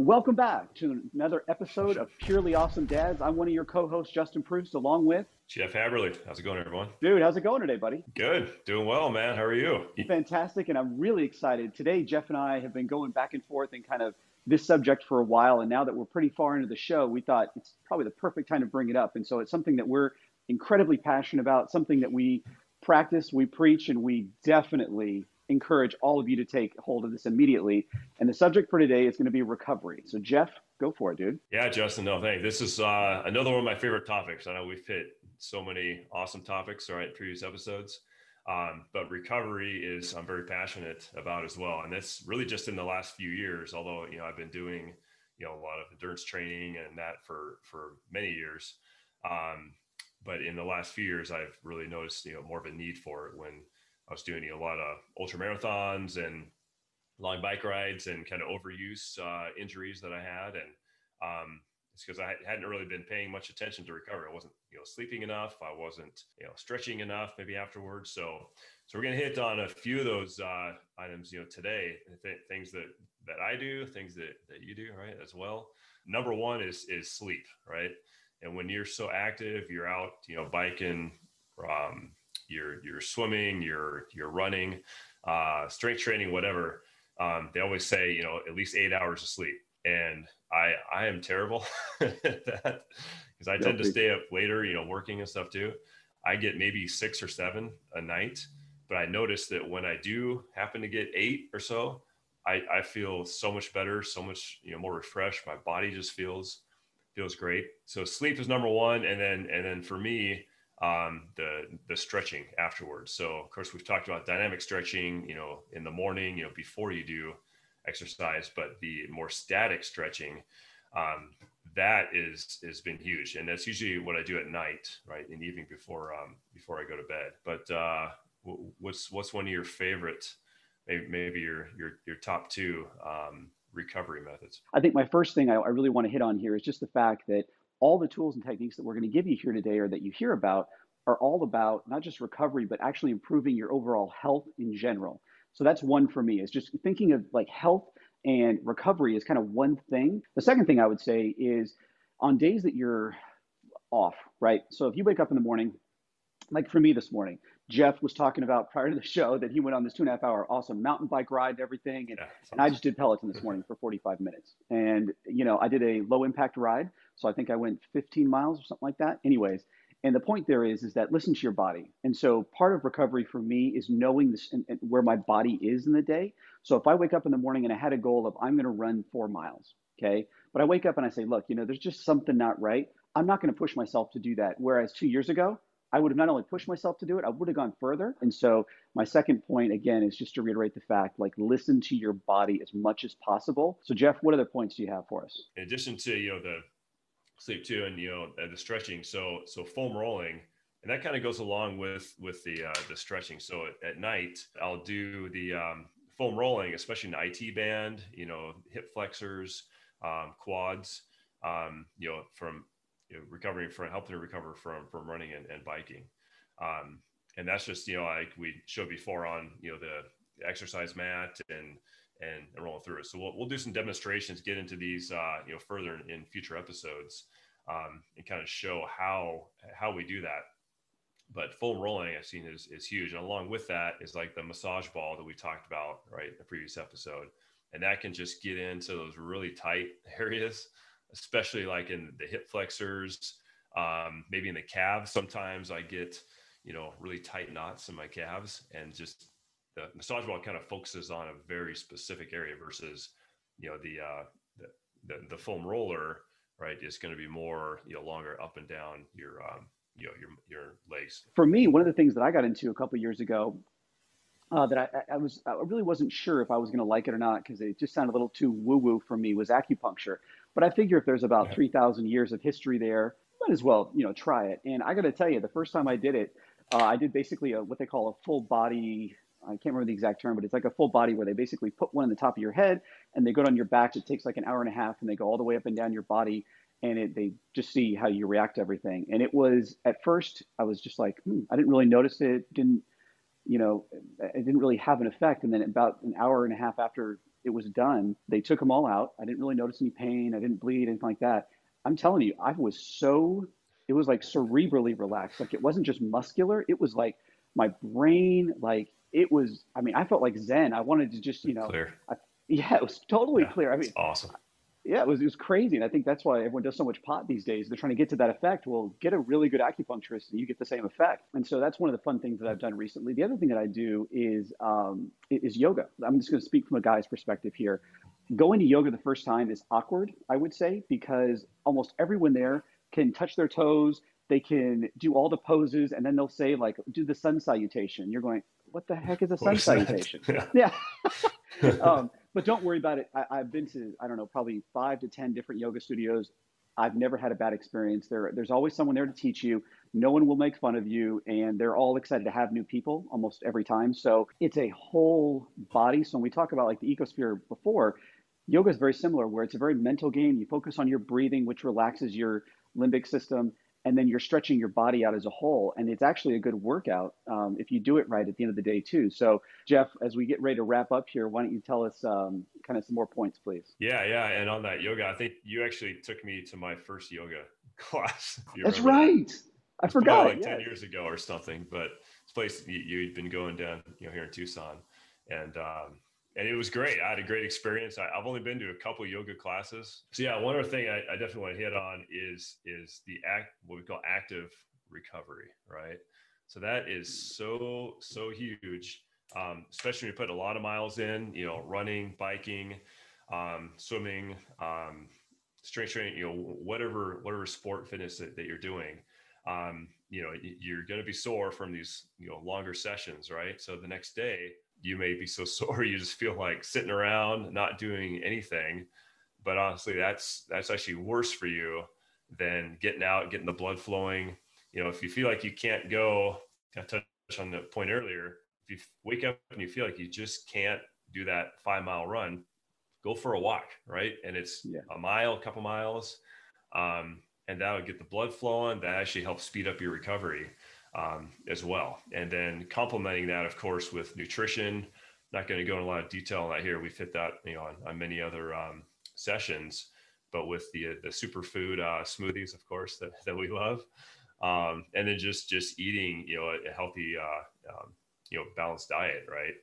Welcome back to another episode of Purely Awesome Dads. I'm one of your co-hosts, Justin Proust, along with Jeff Haberly. How's it going, everyone? Dude, how's it going today, buddy? Good. Doing well, man. How are you? Fantastic. And I'm really excited. Today, Jeff and I have been going back and forth in kind of this subject for a while. And now that we're pretty far into the show, we thought it's probably the perfect time to bring it up. And so it's something that we're incredibly passionate about, something that we practice, we preach, and we definitely encourage all of you to take hold of this immediately. And the subject for today is going to be recovery. So, Jeff, go for it, dude. Yeah, Justin. No, thanks. This is uh, another one of my favorite topics. I know we've hit so many awesome topics, all right, previous episodes. Um, but recovery is I'm very passionate about as well, and that's really just in the last few years. Although you know I've been doing you know a lot of endurance training and that for for many years, um, but in the last few years I've really noticed you know more of a need for it when I was doing a lot of ultra marathons and long bike rides and kind of overuse uh, injuries that I had. And um, it's because I hadn't really been paying much attention to recovery. I wasn't, you know, sleeping enough. I wasn't, you know, stretching enough maybe afterwards. So, so we're to hit on a few of those uh, items, you know, today, th- things that, that I do, things that, that you do, right, as well. Number one is, is sleep, right? And when you're so active, you're out, you know, biking, um, you're you're swimming, you're you're running, uh, strength training, whatever. Um, they always say you know at least eight hours of sleep, and I I am terrible at that because I tend to stay up later, you know, working and stuff too. I get maybe six or seven a night, but I notice that when I do happen to get eight or so, I, I feel so much better, so much you know more refreshed. My body just feels feels great. So sleep is number one, and then and then for me, um, the the stretching afterwards. So of course we've talked about dynamic stretching, you know, in the morning, you know, before you do exercise, but the more static stretching, um, that is has been huge, and that's usually what I do at night, right, in the evening before um, before I go to bed. But uh, what's what's one of your favorite, maybe, maybe your your your top two um, recovery methods? I think my first thing I, I really want to hit on here is just the fact that all the tools and techniques that we're going to give you here today or that you hear about are all about not just recovery, but actually improving your overall health in general. So that's one for me is just thinking of like health and recovery is kind of one thing. The second thing I would say is on days that you're off, right? So if you wake up in the morning, like for me this morning, Jeff was talking about prior to the show that he went on this two and a half hour awesome mountain bike ride and everything. And, yeah, and I just did Peloton this morning for 45 minutes. And, you know, I did a low impact ride. So I think I went 15 miles or something like that. Anyways, and the point there is, is that listen to your body. And so part of recovery for me is knowing this and, and where my body is in the day. So if I wake up in the morning and I had a goal of I'm going to run four miles, okay, but I wake up and I say, look, you know, there's just something not right. I'm not going to push myself to do that. Whereas two years ago, I would have not only pushed myself to do it, I would have gone further. And so my second point again is just to reiterate the fact, like listen to your body as much as possible. So Jeff, what other points do you have for us? In addition to you know the sleep too, and you know the stretching, so so foam rolling, and that kind of goes along with with the uh, the stretching. So at, night, I'll do the um, foam rolling, especially an IT band, you know, hip flexors, um, quads, um, you know, from you know, recovering from helping to recover from from running and, and biking. Um, and that's just you know like we showed before on you know the exercise mat and and, and rolling through it. So we'll, we'll do some demonstrations, get into these uh, you know further in, in future episodes, um, and kind of show how how we do that. But foam rolling I've seen is, is huge, and along with that is like the massage ball that we talked about right in the previous episode, and that can just get into those really tight areas especially like in the hip flexors, um, maybe in the calves. Sometimes I get, you know, really tight knots in my calves and just the massage ball kind of focuses on a very specific area versus, you know, the, uh, the, the, the foam roller, right, is going to be more, you know, longer up and down your, um, you know, your, your legs. For me, one of the things that I got into a couple years ago uh, that I, I, was I really wasn't sure if I was going to like it or not because it just sounded a little too woo woo for me was acupuncture. But I figure if there's about yeah. 3,000 years of history there, might as well, you know, try it. And I got to tell you, the first time I did it, uh, I did basically a, what they call a full body. I can't remember the exact term, but it's like a full body where they basically put one on the top of your head and they go down your back. It takes like an hour and a half and they go all the way up and down your body and it, they just see how you react to everything. And it was at first, I was just like, hmm, I didn't really notice it. Didn't, you know, it didn't really have an effect. And then about an hour and a half after it was done, they took them all out. I didn't really notice any pain. I didn't bleed, anything like that. I'm telling you, I was so, it was like cerebrally relaxed. Like it wasn't just muscular, it was like my brain, like it was, I mean, I felt like Zen. I wanted to just, you know, clear. I, yeah, it was totally yeah, clear. I mean, awesome yeah, it was, it was crazy. And I think that's why everyone does so much pot these days. They're trying to get to that effect. Well, get a really good acupuncturist and you get the same effect. And so that's one of the fun things that I've done recently. The other thing that I do is, um, is yoga. I'm just going to speak from a guy's perspective here. Going to yoga the first time is awkward, I would say, because almost everyone there can touch their toes. They can do all the poses and then they'll say like, do the sun salutation. You're going, what the heck is a sun salutation? yeah. yeah. um, but don't worry about it. I, have been to, I don't know, probably five to 10 different yoga studios. I've never had a bad experience. There, there's always someone there to teach you. No one will make fun of you, and they're all excited to have new people almost every time. So it's a whole body. So when we talk about like the ecosphere before, yoga is very similar, where it's a very mental game. You focus on your breathing, which relaxes your limbic system, and then you're stretching your body out as a whole and it's actually a good workout um, if you do it right at the end of the day too. So jeff as we get ready to wrap up here why don't you tell us um, kind of some more points please? Yeah yeah and on that yoga i think you actually took me to my first yoga class that's right. That. i forgot like 10 years ago or something but this place you, had been going down you know here in tucson and um, and it was great. I had a great experience. I, have only been to a couple yoga classes. So yeah, one other thing I, I, definitely want to hit on is is the act what we call active recovery, right? So that is so so huge, um, especially when you put a lot of miles in. You know, running, biking, um, swimming, um, strength training. You know, whatever whatever sport fitness that, that you're doing. Um, you know, you're going to be sore from these you know longer sessions, right? So the next day you may be so sore you just feel like sitting around not doing anything. But honestly that's that's actually worse for you than getting out getting the blood flowing. You know if you feel like you can't go i touched on the point earlier if you wake up and you feel like you just can't do that five mile run go for a walk right? And it's yeah. a mile a couple miles um, and that would get the blood flowing. That actually helps speed up your recovery um, as well. And then complementing that, of course, with nutrition. Not going to go in a lot of detail on that here. We've hit that, you know, on, on many other um, sessions, but with the the superfood uh, smoothies, of course, that, that we love, um, and then just just eating, you know, a, a healthy, uh, um, you know, balanced diet, right?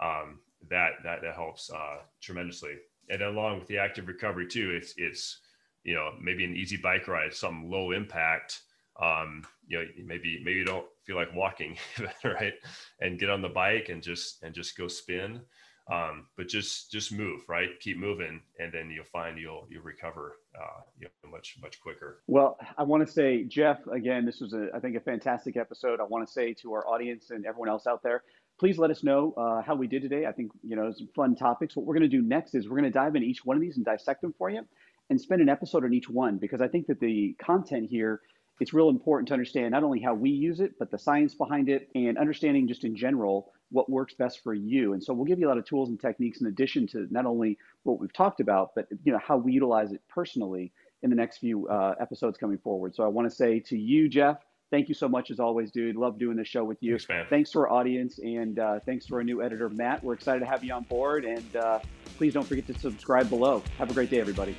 Um, that that that helps uh, tremendously. And then along with the active recovery too, it's it's you know maybe an easy bike ride, some low impact um, you know maybe maybe you don't feel like walking right? And get on the bike and just and just go spin. Um, but just just move right? Keep moving and then you'll find you'll you'll recover uh, you know, much much quicker. Well i want to say jeff again this was a i think a fantastic episode. I want to say to our audience and everyone else out there please let us know uh, how we did today. I think you know some fun topics. What we're going to do next is we're going to dive into each one of these and dissect them for you and spend an episode on each one because i think that the content here it's real important to understand not only how we use it, but the science behind it and understanding just in general what works best for you. And so we'll give you a lot of tools and techniques in addition to not only what we've talked about, but you know how we utilize it personally in the next few uh, episodes coming forward. So I want to say to you, Jeff, thank you so much as always, dude. Love doing this show with you. Thanks, thanks to our audience and uh, thanks to our new editor, Matt. We're excited to have you on board. And uh, please don't forget to subscribe below. Have a great day, everybody.